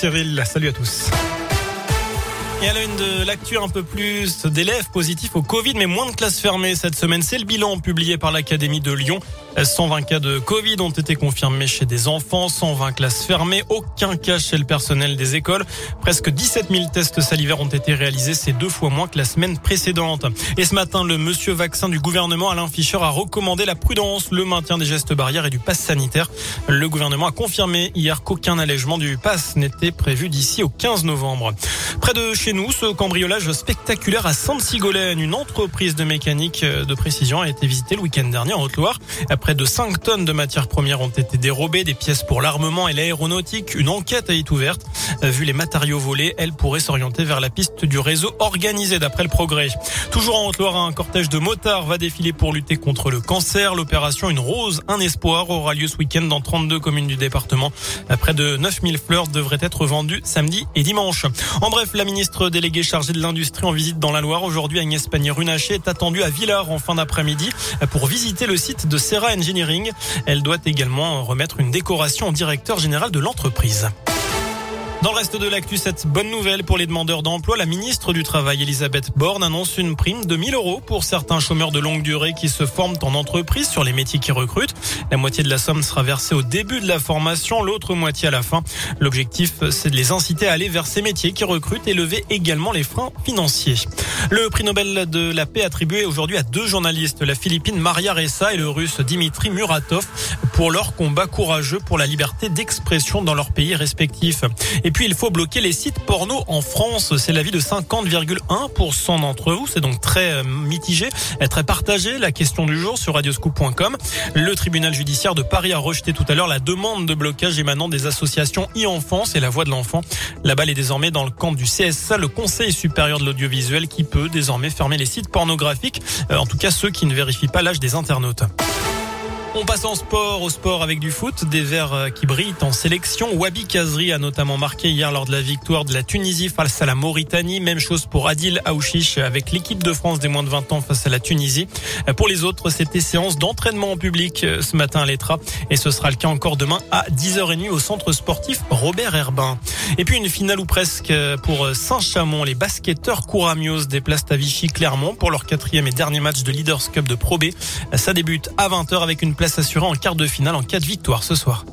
Cyril. Salut à tous. Et à la une de l'actu, un peu plus d'élèves positifs au Covid, mais moins de classes fermées cette semaine. C'est le bilan publié par l'Académie de Lyon. 120 cas de Covid ont été confirmés chez des enfants, 120 classes fermées, aucun cas chez le personnel des écoles. Presque 17 000 tests salivaires ont été réalisés, c'est deux fois moins que la semaine précédente. Et ce matin, le monsieur vaccin du gouvernement, Alain Fischer, a recommandé la prudence, le maintien des gestes barrières et du pass sanitaire. Le gouvernement a confirmé hier qu'aucun allègement du pass n'était prévu d'ici au 15 novembre. Près de nous, ce cambriolage spectaculaire à Sainte-Sigolène, une entreprise de mécanique de précision a été visitée le week-end dernier en Haute-Loire. Près de 5 tonnes de matières premières ont été dérobées, des pièces pour l'armement et l'aéronautique. Une enquête a été ouverte. Vu les matériaux volés, elle pourrait s'orienter vers la piste du réseau organisé d'après le progrès. Toujours en Haute-Loire, un cortège de motards va défiler pour lutter contre le cancer. L'opération Une Rose, un espoir aura lieu ce week-end dans 32 communes du département. Près de 9000 fleurs devraient être vendues samedi et dimanche. En bref, la ministre déléguée chargée de l'industrie en visite dans la Loire aujourd'hui, Agnès Pannier-Runacher, est attendue à Villars en fin d'après-midi pour visiter le site de Serra Engineering. Elle doit également remettre une décoration au directeur général de l'entreprise. Dans le reste de l'actu, cette bonne nouvelle pour les demandeurs d'emploi, la ministre du Travail, Elisabeth Borne, annonce une prime de 1000 euros pour certains chômeurs de longue durée qui se forment en entreprise sur les métiers qui recrutent. La moitié de la somme sera versée au début de la formation, l'autre moitié à la fin. L'objectif, c'est de les inciter à aller vers ces métiers qui recrutent et lever également les freins financiers. Le prix Nobel de la paix attribué aujourd'hui à deux journalistes, la Philippine Maria Ressa et le russe Dimitri Muratov, pour leur combat courageux pour la liberté d'expression dans leurs pays respectifs. Puis, il faut bloquer les sites porno en France. C'est l'avis de 50,1% d'entre vous. C'est donc très euh, mitigé, très partagé. La question du jour sur radioscoop.com. Le tribunal judiciaire de Paris a rejeté tout à l'heure la demande de blocage émanant des associations e-enfance et la voix de l'enfant. La balle est désormais dans le camp du CSA, le Conseil supérieur de l'audiovisuel, qui peut désormais fermer les sites pornographiques, euh, en tout cas ceux qui ne vérifient pas l'âge des internautes. On passe en sport, au sport avec du foot, des verts euh, qui brillent en sélection. Wabi Kazri a notamment marqué hier lors de la victoire de la Tunisie face à la Mauritanie. Même chose pour Adil Aouchiche avec l'équipe de France des moins de 20 ans face à la Tunisie. Euh, pour les autres, c'était séance d'entraînement en public euh, ce matin à l'Etra et ce sera le cas encore demain à 10h30 au centre sportif Robert Herbin. Et puis une finale ou presque pour Saint-Chamond. Les basketteurs Couramios déplacent à Vichy Clermont pour leur quatrième et dernier match de Leaders Cup de Pro B. Ça débute à 20h avec une place assurée en quart de finale en cas de victoire ce soir.